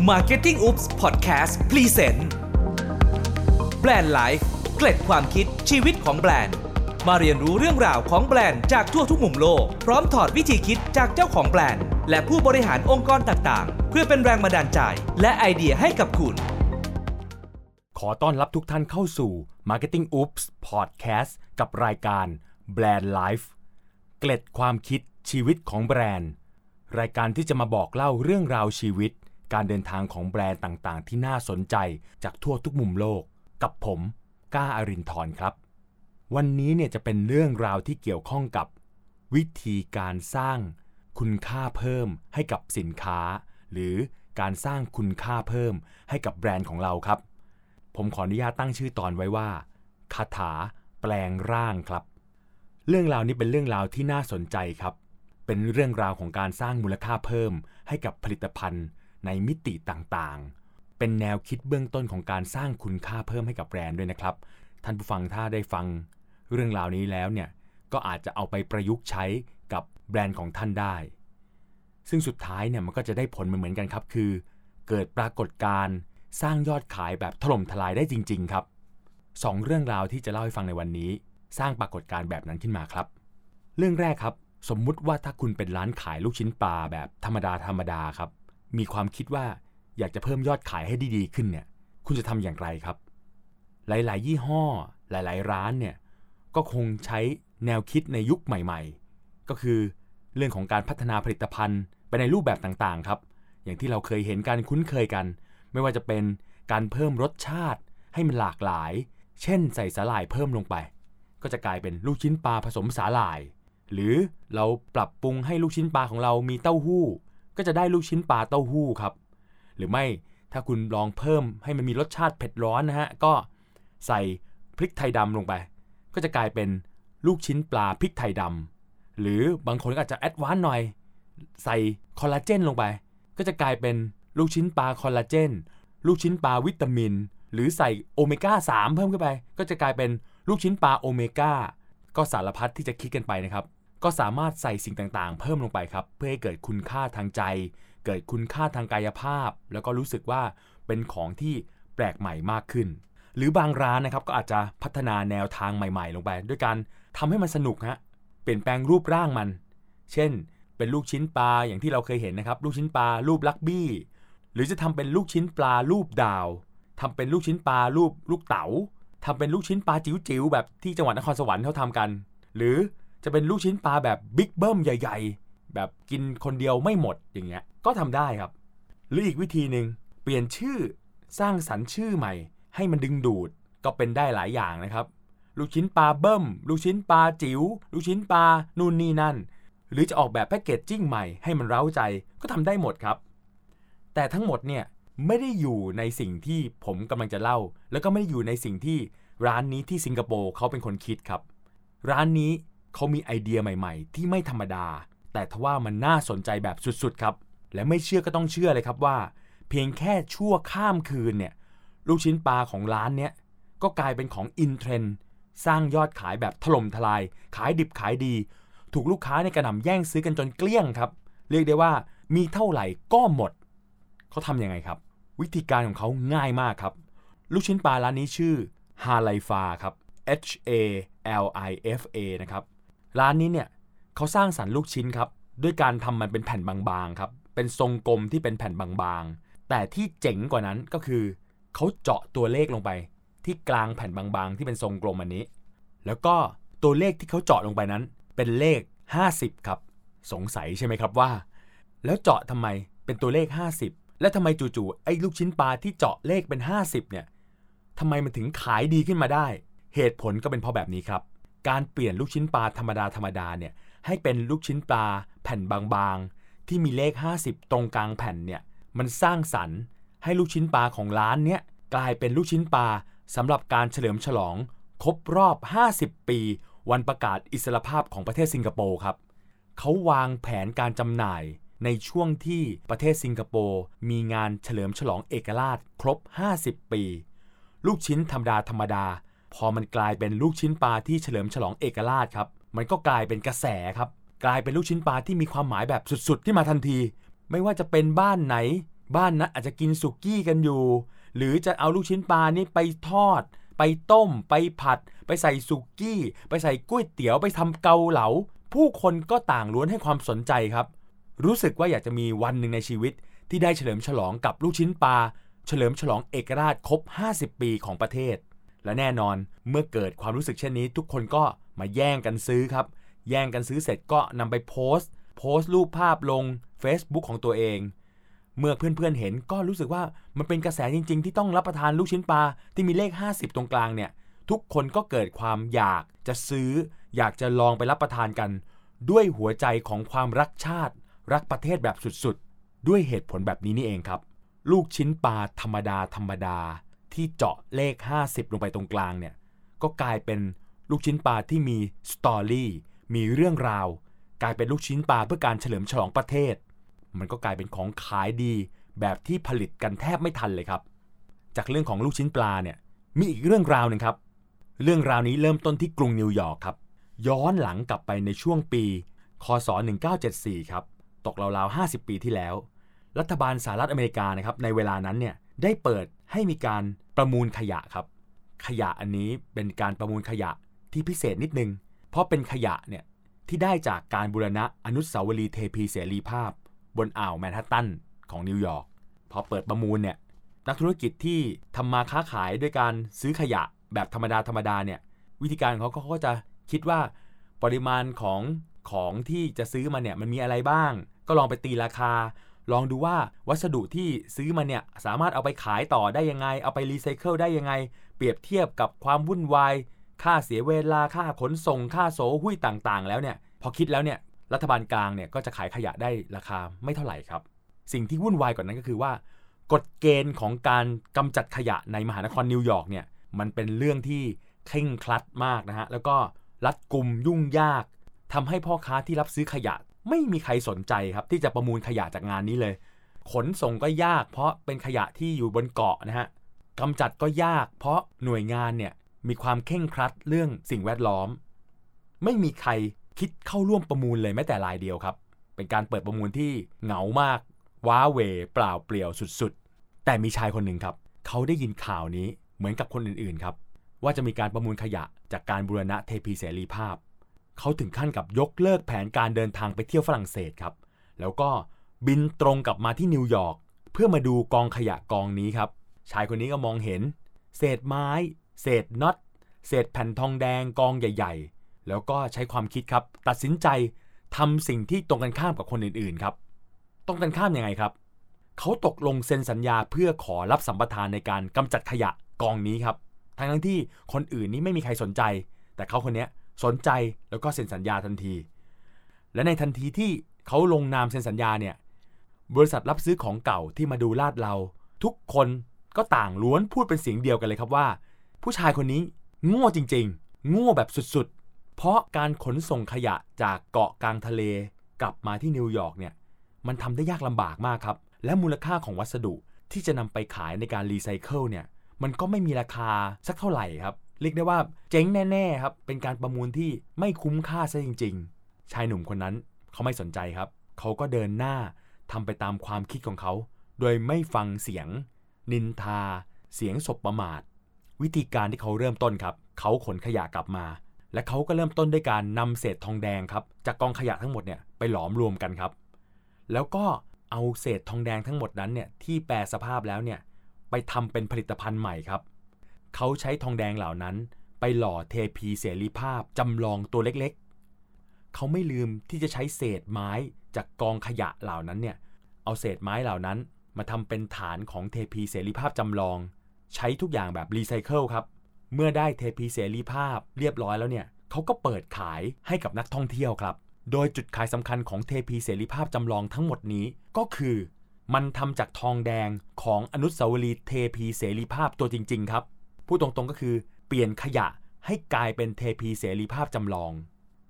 Marketing Oops Podcast Present Brand Life เกล็ดความคิดชีวิตของแบรนด์ มาเรียนรู้เรื่องราวของแบรนด์จากทั่วทุกมุมโลก พร้อมถอดวิธีคิดจากเจ้าของแบรนด์ และผู้บริหารองค์กรต่างๆ เพื่อเป็นแรงบันดาลใจ และไอเดียให้กับคุณ ขอต้อนรับทุกท่านเข้าสู่ Marketing Oops Podcast กับรายการ Brand Life เกล็ดความคิดชีวิตของแบรนด์ รายการที่จะมาบอกเล่าเรื่องราวชีวิต การเดินทางของแบรนด์ต่างๆ ที่น่าสนใจจากทั่วทุกมุมโลก กับผมก้าอารินทร์ครับ วันนี้เนี่ยจะเป็นเรื่องราวที่เกี่ยวข้องกับ วิธีการสร้างคุณค่าเพิ่มให้กับสินค้า หรือการสร้างคุณค่าเพิ่มให้กับแบรนด์ของเราครับ ผมขออนุญาตตั้งชื่อตอนไว้ว่าคาถาแปลงร่างครับ เรื่องราวนี้เป็นเรื่องราวที่น่าสนใจครับ เป็นเรื่องราวของการสร้างมูลค่าเพิ่มให้กับผลิตภัณฑ์ ในมิติต่างๆ เป็นแนวคิดเบื้องต้นของการสร้างคุณค่าเพิ่มให้กับแบรนด์ด้วยนะครับ ท่านผู้ฟังถ้าได้ฟังเรื่องราวนี้แล้วเนี่ยก็อาจจะเอาไปประยุกต์ใช้กับแบรนด์ของท่านได้ ซึ่งสุดท้ายเนี่ยมันก็จะได้ผลเหมือนกันครับ คือ เกิดปรากฏการณ์สร้างยอดขายแบบถล่มทลายได้จริง ๆ ครับสองเรื่องราวที่จะเล่าให้ฟังในวันนี้ สร้างปรากฏการณ์แบบนั้นขึ้นมาครับ เรื่องแรกครับ สมมุติว่าถ้าคุณเป็นร้านขายลูกชิ้นปลาแบบธรรมดาธรรมดาครับ มีความคิดว่าอยากจะเพิ่มยอดขายให้ดีๆขึ้นเนี่ย คุณจะทำอย่างไรครับ หลาย ๆ ยี่ห้อ หลาย ๆ ร้านเนี่ย ก็คงใช้แนวคิดในยุคใหม่ ๆ ก็คือเรื่องของการพัฒนาผลิตภัณฑ์ไปในรูปแบบต่างๆ ครับ อย่างที่เราเคยเห็นการคุ้นเคยกัน ไม่ว่าจะเป็นการเพิ่มรสชาติให้มันหลากหลาย เช่น ใส่สาหร่ายเพิ่มลงไป ก็จะกลายเป็นลูกชิ้นปลาผสมสาหร่าย หรือเราปรับปรุงให้ลูกชิ้นปลาของเรามีเต้าหู้ ก็จะได้ลูกชิ้นปลาเต้าหู้ครับ หรือไม่ถ้าคุณลองเพิ่มให้มันมีรสชาติเผ็ดร้อนนะฮะ ก็ใส่พริกไทยดำลงไป ก็จะกลายเป็นลูกชิ้นปลาพริกไทยดำหรือบางคนก็อาจจะ advance หน่อย ใส่คอลลาเจนลงไป ก็จะกลายเป็นลูกชิ้นปลาคอลลาเจน ลูกชิ้นปลาวิตามิน หรือใส่โอเมก้า 3 เพิ่มขึ้นไป ก็จะกลายเป็นลูกชิ้นปลาโอเมก้า ก็สารพัดที่จะคิดกันไปนะครับ ก็สามารถใส่สิ่งต่างๆ เพิ่มลงไปครับ เพื่อให้เกิดคุณค่าทางใจ เกิดคุณค่าทางกายภาพ แล้วก็รู้สึกว่าเป็นของที่แปลกใหม่มากขึ้น หรือบางร้านนะครับก็อาจจะพัฒนาแนวทางใหม่ ๆ ลงไป ด้วยการทำให้มันสนุกฮะเปลี่ยนแปลงรูปร่างมัน เช่น เป็นลูกชิ้นปลาอย่างที่เราเคยเห็นนะครับ ลูกชิ้นปลารูปลักบี้ หรือจะทำเป็นลูกชิ้นปลารูปดาวทำเป็นลูกชิ้นปลารูปลูกเต๋าทำเป็นลูกชิ้นปลาจิ๋วๆแบบที่จังหวัดนครสวรรค์เขาทำกัน หรือ จะเป็นลูกชิ้นปลาแบบบิ๊กเบิ้มใหญ่ ๆ แบบกินคนเดียวไม่หมดอย่างเงี้ยก็ทำได้ครับ หรืออีกวิธีหนึ่งเปลี่ยนชื่อสร้างสรรค์ชื่อใหม่ ให้มันดึงดูดก็เป็นได้หลายอย่างนะครับ ลูกชิ้นปลาเบิ้ม ลูกชิ้นปลาจิ๋วลูกชิ้นปลานู่นนี่นั่น หรือจะออกแบบแพคเกจจิ้งใหม่ให้มันเร้าใจก็ทำได้หมดครับ แต่ทั้งหมดเนี่ยไม่ได้อยู่ในสิ่งที่ผมกำลังจะเล่า แล้วก็ไม่ได้อยู่ในสิ่งที่ร้านนี้ที่สิงคโปร์เขาเป็นคนคิดครับ ร้านนี้ เขามีไอเดียใหม่ๆ ที่ไม่ธรรมดา แต่ทว่ามันน่าสนใจแบบสุดๆครับ และไม่เชื่อก็ต้องเชื่อเลยครับว่า เพียงแค่ชั่วข้ามคืนเนี่ยลูกชิ้นปลาของร้านเนี้ยก็กลายเป็นของอินเทรนด์สร้างยอดขายแบบถล่มทลาย ขายดิบขายดี ถูกลูกค้าในกระหน่ำแย่งซื้อกันจนเกลี้ยงครับ เรียกได้ว่ามีเท่าไหร่ก็หมด เขาทำยังไงครับ วิธีการของเขาง่ายมากครับ ลูกชิ้นปลาร้านนี้ชื่อฮาไลฟาครับ H A L I F A นะครับ ร้านนี้เนี่ยเขาสร้างสรรค์ลูกชิ้นครับ ด้วยการทำมันเป็นแผ่นบางๆครับ เป็นทรงกลมที่เป็นแผ่นบางๆ แต่ที่เจ๋งกว่านั้นก็คือเขาเจาะตัวเลขลงไป ที่กลางแผ่นบางๆ ที่เป็นทรงกลมอันนี้ แล้วก็ตัวเลขที่เขาเจาะลงไปนั้น เป็นเลข 50 ครับ สงสัยใช่ไหมครับว่า แล้วเจาะทำไมเป็นตัวเลข 50 และทำไมจู่ๆไอ้ลูกชิ้นปลาที่เจาะเลขเป็น 50 เนี่ยทำไมมันถึงขายดีขึ้นมาได้ เหตุผลก็เป็นเพราะแบบนี้ครับ การเปลี่ยนลูกชิ้นปลาธรรมดาธรรมดาเนี่ยให้เป็นลูกชิ้นปลาแผ่นบางๆ ที่มีเลข 50 ตรงกลางแผ่นเนี่ยมันสร้างสรรค์ให้ลูกชิ้นปลาของร้านเนี้ยกลายเป็นลูกชิ้นปลาสำหรับการเฉลิมฉลองครบรอบ 50 ปี วันประกาศอิสรภาพของประเทศสิงคโปร์ครับ เขาวางแผนการจำหน่ายในช่วงที่ประเทศสิงคโปร์มีงานเฉลิมฉลองเอกราชครบ 50 ปี ลูกชิ้นธรรมดาธรรมดา พอมันกลายเป็นลูกชิ้นปลาที่เฉลิมฉลองเอกราชครับมันก็กลายเป็นกระแสครับ กลายเป็นลูกชิ้นปลาที่มีความหมายแบบสุดๆ ที่มาทันที ไม่ว่าจะเป็นบ้านไหน บ้านนั้นอาจจะกินสุกี้กันอยู่ หรือจะเอาลูกชิ้นปลานี่ไปทอด ไปต้ม ไปผัด ไปใส่สุกี้ ไปใส่ก๋วยเตี๋ยวไปทำเกาเหลา ผู้คนก็ต่างล้วนให้ความสนใจครับ รู้สึกว่าอยากจะมีวันหนึ่งในชีวิต ที่ได้เฉลิมฉลองกับลูกชิ้นปลาเฉลิมฉลองเอกราชครบ 50 ปีของประเทศ และแน่นอนเมื่อเกิดความรู้สึกเช่นนี้ ทุกคนก็มาแย่งกันซื้อครับ แย่งกันซื้อเสร็จก็นำไปโพสต์ โพสต์รูปภาพลง Facebook ของตัวเอง เมื่อเพื่อนๆเห็นก็รู้สึกว่ามันเป็นกระแสจริง ๆ ที่ต้องรับประทานลูกชิ้นปลาที่มีเลข 50 ตรงกลางเนี่ยทุกคนก็เกิดความอยากจะซื้อ อยากจะลองไปรับประทานกัน ด้วยหัวใจของความรักชาติ รักประเทศแบบสุดๆ ด้วยเหตุผลแบบนี้นี่เองครับ ลูกชิ้นปลาธรรมดาธรรมดา ที่เจาะเลข 50 ลงไปตรงกลางเนี่ยก็กลายเป็นลูกชิ้นปลาที่มีสตอรี่มีเรื่องราว กลายเป็นลูกชิ้นปลาเพื่อการเฉลิมฉลองประเทศ มันก็กลายเป็นของขายดี แบบที่ผลิตกันแทบไม่ทันเลยครับ จากเรื่องของลูกชิ้นปลาเนี่ยมีอีกเรื่องราวหนึ่งครับ เรื่องราวนี้เริ่มต้นที่กรุงนิวยอร์กครับย้อนหลังกลับไปในช่วงปี คศ 1974 ครับ ตกราวๆ 50 ปีที่แล้ว รัฐบาลสหรัฐอเมริกานะครับ ในเวลานั้นเนี่ย ได้เปิดให้มีการประมูลขยะครับ ขยะอันนี้เป็นการประมูลขยะที่พิเศษนิดนึง เพราะเป็นขยะเนี่ยที่ได้จากการบูรณะอนุสาวรีย์เทพีเสรีภาพ บนอ่าวแมนฮัตตันของนิวยอร์กพอเปิดประมูลเนี่ยนักธุรกิจที่ทำมาค้าขายด้วยการซื้อขยะแบบธรรมดาธรรมดาเนี่ยวิธีการของเขาก็จะคิดว่าปริมาณของของที่จะซื้อมาเนี่ยมันมีอะไรบ้าง ก็ลองไปตีราคา ลองดูว่าวัสดุที่ซื้อมาเนี่ยสามารถเอาไปขายต่อได้ยังไง เอาไปรีไซเคิลได้ยังไง เปรียบเทียบกับความวุ่นวาย ค่าเสียเวลา ค่าขนส่ง ค่าโซหุ้ยต่างๆ แล้วเนี่ยพอคิดแล้วเนี่ยรัฐบาลกลางเนี่ยก็จะขายขยะได้ราคาไม่เท่าไหร่ครับ สิ่งที่วุ่นวายกว่านั้นก็คือว่า กฎเกณฑ์ของการกำจัดขยะในมหานครนิวยอร์กเนี่ยมันเป็นเรื่องที่เคร่งครัดมากนะฮะแล้วก็รัดกุมยุ่งยากทำให้พ่อค้าที่รับซื้อขยะ ไม่มีใครสนใจครับที่จะประมูลขยะจากงานนี้เลย ขนส่งก็ยาก เพราะเป็นขยะที่อยู่บนเกาะนะฮะกำจัดก็ยาก เพราะหน่วยงานเนี่ยมีความเข่งครัดเรื่องสิ่งแวดล้อม ไม่มีใครคิดเข้าร่วมประมูลเลยแม้แต่รายเดียวครับ เป็นการเปิดประมูลที่เหงามาก ว้าเวเปล่าเปลี่ยวสุดๆ แต่มีชายคนหนึ่งครับ เขาได้ยินข่าวนี้เหมือนกับคนอื่นๆครับ ว่าจะมีการประมูลขยะจากการบูรณะเทพีเสรีภาพ เขาถึงขั้นกับยกเลิกแผนการเดินทางไปเที่ยวฝรั่งเศสครับ แล้วก็บินตรงกลับมาที่นิวยอร์กเพื่อมาดูกองขยะกองนี้ครับ ชายคนนี้ก็มองเห็น เศษไม้ เศษน็อต เศษแผ่นทองแดงกองใหญ่ ๆ แล้วก็ใช้ความคิดครับ ตัดสินใจทำสิ่งที่ตรงกันข้ามกับคนอื่นๆครับ ตรงกันข้ามยังไงครับ เขาตกลงเซ็นสัญญาเพื่อขอรับสัมปทานในการกำจัดขยะกองนี้ครับ ทั้งที่คนอื่นนี้ไม่มีใครสนใจ แต่เขาคนนี้ สนใจแล้วก็เซ็นสัญญาทันที และในทันทีที่เขาลงนามเซ็นสัญญาเนี่ยบริษัทรับซื้อของเก่าที่มาดูลาดเลา ทุกคนก็ต่างล้วนพูดเป็นเสียงเดียวกันเลยครับว่า ผู้ชายคนนี้โง่จริงๆ โง่แบบสุดๆ เพราะการขนส่งขยะจากเกาะกลางทะเลกลับมาที่นิวยอร์กเนี่ยมันทำได้ยากลำบากมากครับ และมูลค่าของวัสดุที่จะนำไปขายในการรีไซเคิลเนี่ยมันก็ไม่มีราคาสักเท่าไหร่ครับ เรียกได้ว่าเจ๊งแน่ๆครับ เป็นการประมูลที่ไม่คุ้มค่าซะจริง ๆ ชายหนุ่มคนนั้นเขาไม่สนใจครับ เขาก็เดินหน้าทำไปตามความคิดของเขา โดยไม่ฟังเสียง นินทา เสียงศพประมาท วิธีการที่เขาเริ่มต้นครับ เขาขนขยะกลับมา และเขาก็เริ่มต้นด้วยการนำเศษทองแดงครับ จากกองขยะทั้งหมดเนี่ยไปหลอมรวมกันครับ แล้วก็เอาเศษทองแดงทั้งหมดนั้นเนี่ยที่แปรสภาพแล้วเนี่ยไปทำเป็นผลิตภัณฑ์ใหม่ครับ เขาใช้ทองแดงเหล่านั้นไปหล่อเทพีเสรีภาพจำลองตัวเล็กๆ เขาไม่ลืมที่จะใช้เศษไม้จากกองขยะเหล่านั้นเนี่ยเอาเศษไม้เหล่านั้นมาทำเป็นฐานของเทพีเสรีภาพจำลอง ใช้ทุกอย่างแบบรีไซเคิลครับ เมื่อได้เทพีเสรีภาพเรียบร้อยแล้วเนี่ยเขาก็เปิดขายให้กับนักท่องเที่ยวครับ โดยจุดขายสำคัญของเทพีเสรีภาพจำลองทั้งหมดนี้ก็คือ มันทำจากทองแดงของอนุสาวรีย์เทพีเสรีภาพตัวจริง ๆ ครับ พูดตรงๆก็คือเปลี่ยนขยะให้กลายเป็นเทพีเสรีภาพจำลอง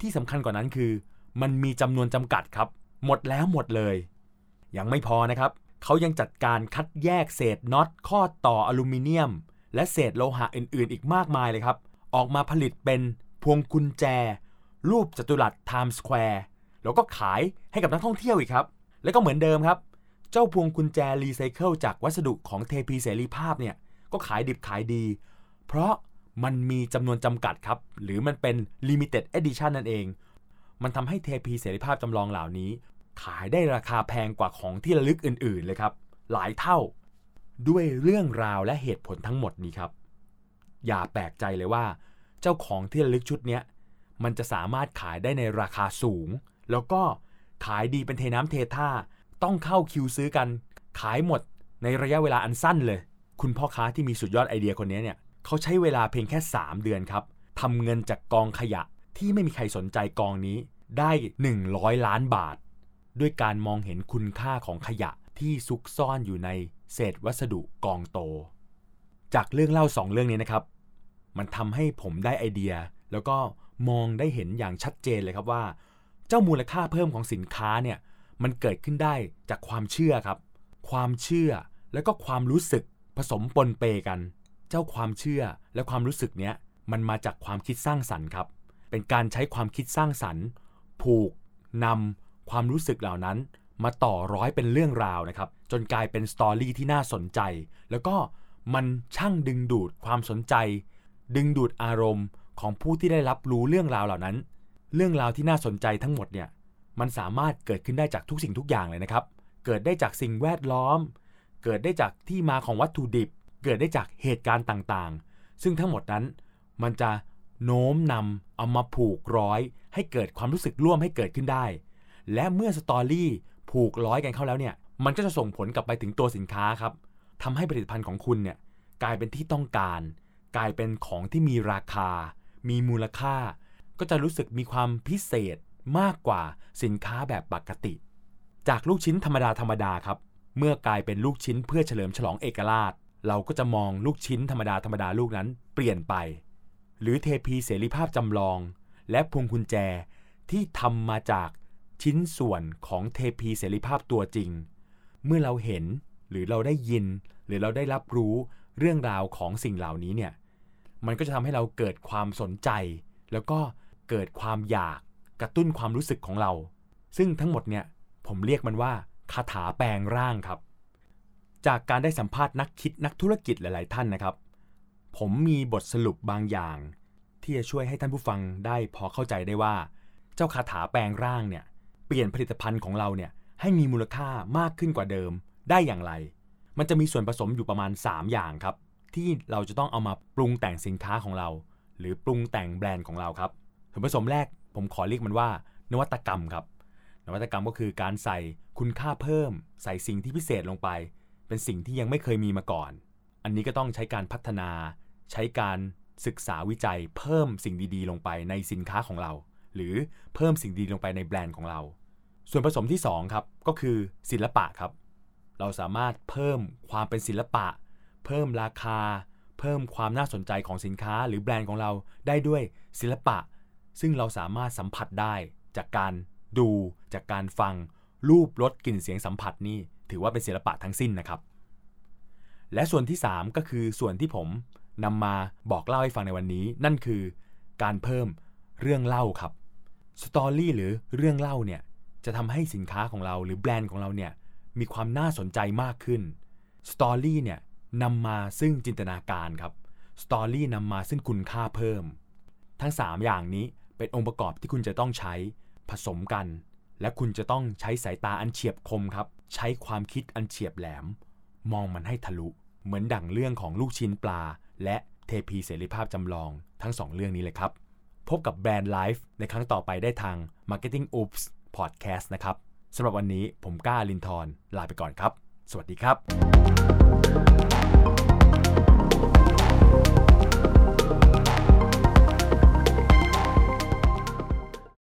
ที่สำคัญกว่านั้นคือ มันมีจำนวนจำกัดครับ หมดแล้วหมดเลย ยังไม่พอนะครับ เขายังจัดการคัดแยกเศษน็อตข้อต่ออลูมิเนียม และเศษโลหะอื่นๆ อีกมากมายเลยครับ ออกมาผลิตเป็นพวงกุญแจ รูปจัตุรัสไทม์สแควร์แล้วก็ขายให้กับนักท่องเที่ยวอีกครับ แล้วก็เหมือนเดิมครับ เจ้าพวงกุญแจรีไซเคิลจากวัสดุของเทพีเสรีภาพเนี่ย ก็ขายดิบขายดี เพราะมันมีจำนวนจำกัดครับ หรือมันเป็น limited edition นั่นเอง มันทำให้เทพีเสรีภาพจำลองเหล่านี้ ขายได้ราคาแพงกว่าของที่ระลึกอื่น ๆ เลยครับ หลายเท่า ด้วยเรื่องราวและเหตุผลทั้งหมดนี้ครับ อย่าแปลกใจเลยว่า เจ้าของที่ระลึกชุดนี้มันจะสามารถขายได้ในราคาสูง แล้วก็ขายดีเป็นเทน้ำเทท่า ต้องเข้าคิวซื้อกัน ขายหมดในระยะเวลาอันสั้นเลย คุณพ่อค้าที่มีสุดยอดไอเดียคนนี้เนี่ยเขาใช้เวลาเพียงแค่ 3 เดือนครับทำเงินจากกองขยะที่ไม่มีใครสนใจกองนี้ได้ 100 ล้านบาท ด้วยการมองเห็นคุณค่าของขยะที่ซุกซ่อนอยู่ในเศษวัสดุกองโต จากเรื่องเล่าสองเรื่องนี้นะครับ มันทำให้ผมได้ไอเดีย แล้วก็มองได้เห็นอย่างชัดเจนเลยครับว่า เจ้ามูลค่าเพิ่มของสินค้าเนี่ยมันเกิดขึ้นได้จากความเชื่อครับ ความเชื่อแล้วก็ความรู้สึก ผสมปนเปกัน เจ้าความเชื่อและความรู้สึกเนี้ยมันมาจากความคิดสร้างสรรค์ครับ เป็นการใช้ความคิดสร้างสรรค์ ผูกนำความรู้สึกเหล่านั้น มาต่อร้อยเป็นเรื่องราวนะครับ จนกลายเป็นสตอรี่ที่น่าสนใจ แล้วก็มันช่างดึงดูดความสนใจ ดึงดูดอารมณ์ของผู้ที่ได้รับรู้เรื่องราวเหล่านั้น เรื่องราวที่น่าสนใจทั้งหมดเนี่ยมันสามารถเกิดขึ้นได้จากทุกสิ่งทุกอย่างเลยนะครับ เกิดได้จากสิ่งแวดล้อม เกิดได้จากที่มาของวัตถุดิบ เกิดได้จากเหตุการณ์ต่างๆ ซึ่งทั้งหมดนั้นมันจะโน้มนำเอามาผูกร้อย ให้เกิดความรู้สึกร่วมให้เกิดขึ้นได้ และเมื่อสตอรี่ผูกร้อยกันเข้าแล้วเนี่ย มันก็จะส่งผลกลับไปถึงตัวสินค้าครับทำให้ผลิตภัณฑ์ของคุณเนี่ยกลายเป็นที่ต้องการ กลายเป็นของที่มีราคา มีมูลค่า ก็จะรู้สึกมีความพิเศษมากกว่าสินค้าแบบปกติ จากลูกชิ้นธรรมดาธรรมดาครับ เมื่อกลายเป็นลูกชิ้นเพื่อเฉลิมฉลองเอกราช เราก็จะมองลูกชิ้นธรรมดาธรรมดาลูกนั้นเปลี่ยนไป หรือเทพีเสรีภาพจำลอง และพวงกุญแจที่ทำมาจากชิ้นส่วนของเทพีเสรีภาพตัวจริง เมื่อเราเห็นหรือเราได้ยิน หรือเราได้รับรู้เรื่องราวของสิ่งเหล่านี้เนี่ยมันก็จะทำให้เราเกิดความสนใจ แล้วก็เกิดความอยากกระตุ้นความรู้สึกของเรา ซึ่งทั้งหมดเนี่ยผมเรียกมันว่า คาถาแปลงร่างครับ จากการได้สัมภาษณ์นักคิดนักธุรกิจหลาย ๆ ท่านนะครับ ผมมีบทสรุปบางอย่าง ที่จะช่วยให้ท่านผู้ฟังได้พอเข้าใจได้ว่า เจ้าคาถาแปลงร่างเนี่ยเปลี่ยนผลิตภัณฑ์ของเราเนี่ยให้มีมูลค่ามากขึ้นกว่าเดิมได้อย่างไร มันจะมีส่วนผสมอยู่ประมาณ 3 อย่างครับ ที่เราจะต้องเอามาปรุงแต่งสินค้าของเรา หรือปรุงแต่งแบรนด์ของเราครับส่วนผสมแรกผมขอเรียกมันว่านวัตกรรมครับ นวัตกรรมก็คือการใส่คุณค่าเพิ่ม ใส่สิ่งที่พิเศษลงไป เป็นสิ่งที่ยังไม่เคยมีมาก่อน อันนี้ก็ต้องใช้การพัฒนา ใช้การศึกษาวิจัยเพิ่มสิ่งดีๆ ลงไปในสินค้าของเรา หรือเพิ่มสิ่งดีลงไปในแบรนด์ของเรา ส่วนผสมที่2ครับก็คือศิลปะครับ เราสามารถเพิ่มความเป็นศิลปะ เพิ่มราคา เพิ่มความน่าสนใจของสินค้าหรือแบรนด์ของเราได้ด้วยศิลปะ ซึ่งเราสามารถสัมผัสได้จากการ ดูจากการฟังรูปรสกลิ่นเสียงสัมผัสนี่ถือว่าเป็นศิลปะทั้งสิ้นนะครับ และส่วนที่ 3 ก็คือส่วนที่ผมนำมาบอกเล่าให้ฟังในวันนี้ นั่นคือการเพิ่มเรื่องเล่าครับ story หรือเรื่องเล่าเนี่ยจะทำให้สินค้าของเราหรือแบรนด์ของเราเนี่ยมีความน่าสนใจมากขึ้น story เนี่ยนำมาซึ่งจินตนาการครับ story นำมาซึ่งคุณค่าเพิ่ม ทั้ง 3 อย่างนี้เป็นองค์ประกอบที่คุณจะต้องใช้ ผสมกัน และคุณจะต้องใช้สายตาอันเฉียบคมครับ ใช้ความคิดอันเฉียบแหลม มองมันให้ทะลุ เหมือนดั่งเรื่องของลูกชิ้นปลา และเทพีเสรีภาพจำลองทั้ง2เรื่องนี้เลยครับ พบกับแบรนด์ไลฟ์ในครั้งต่อไปได้ทาง Marketing Oops Podcast นะครับสำหรับวันนี้ผมก้าลินทร์ลาไปก่อนครับ สวัสดีครับ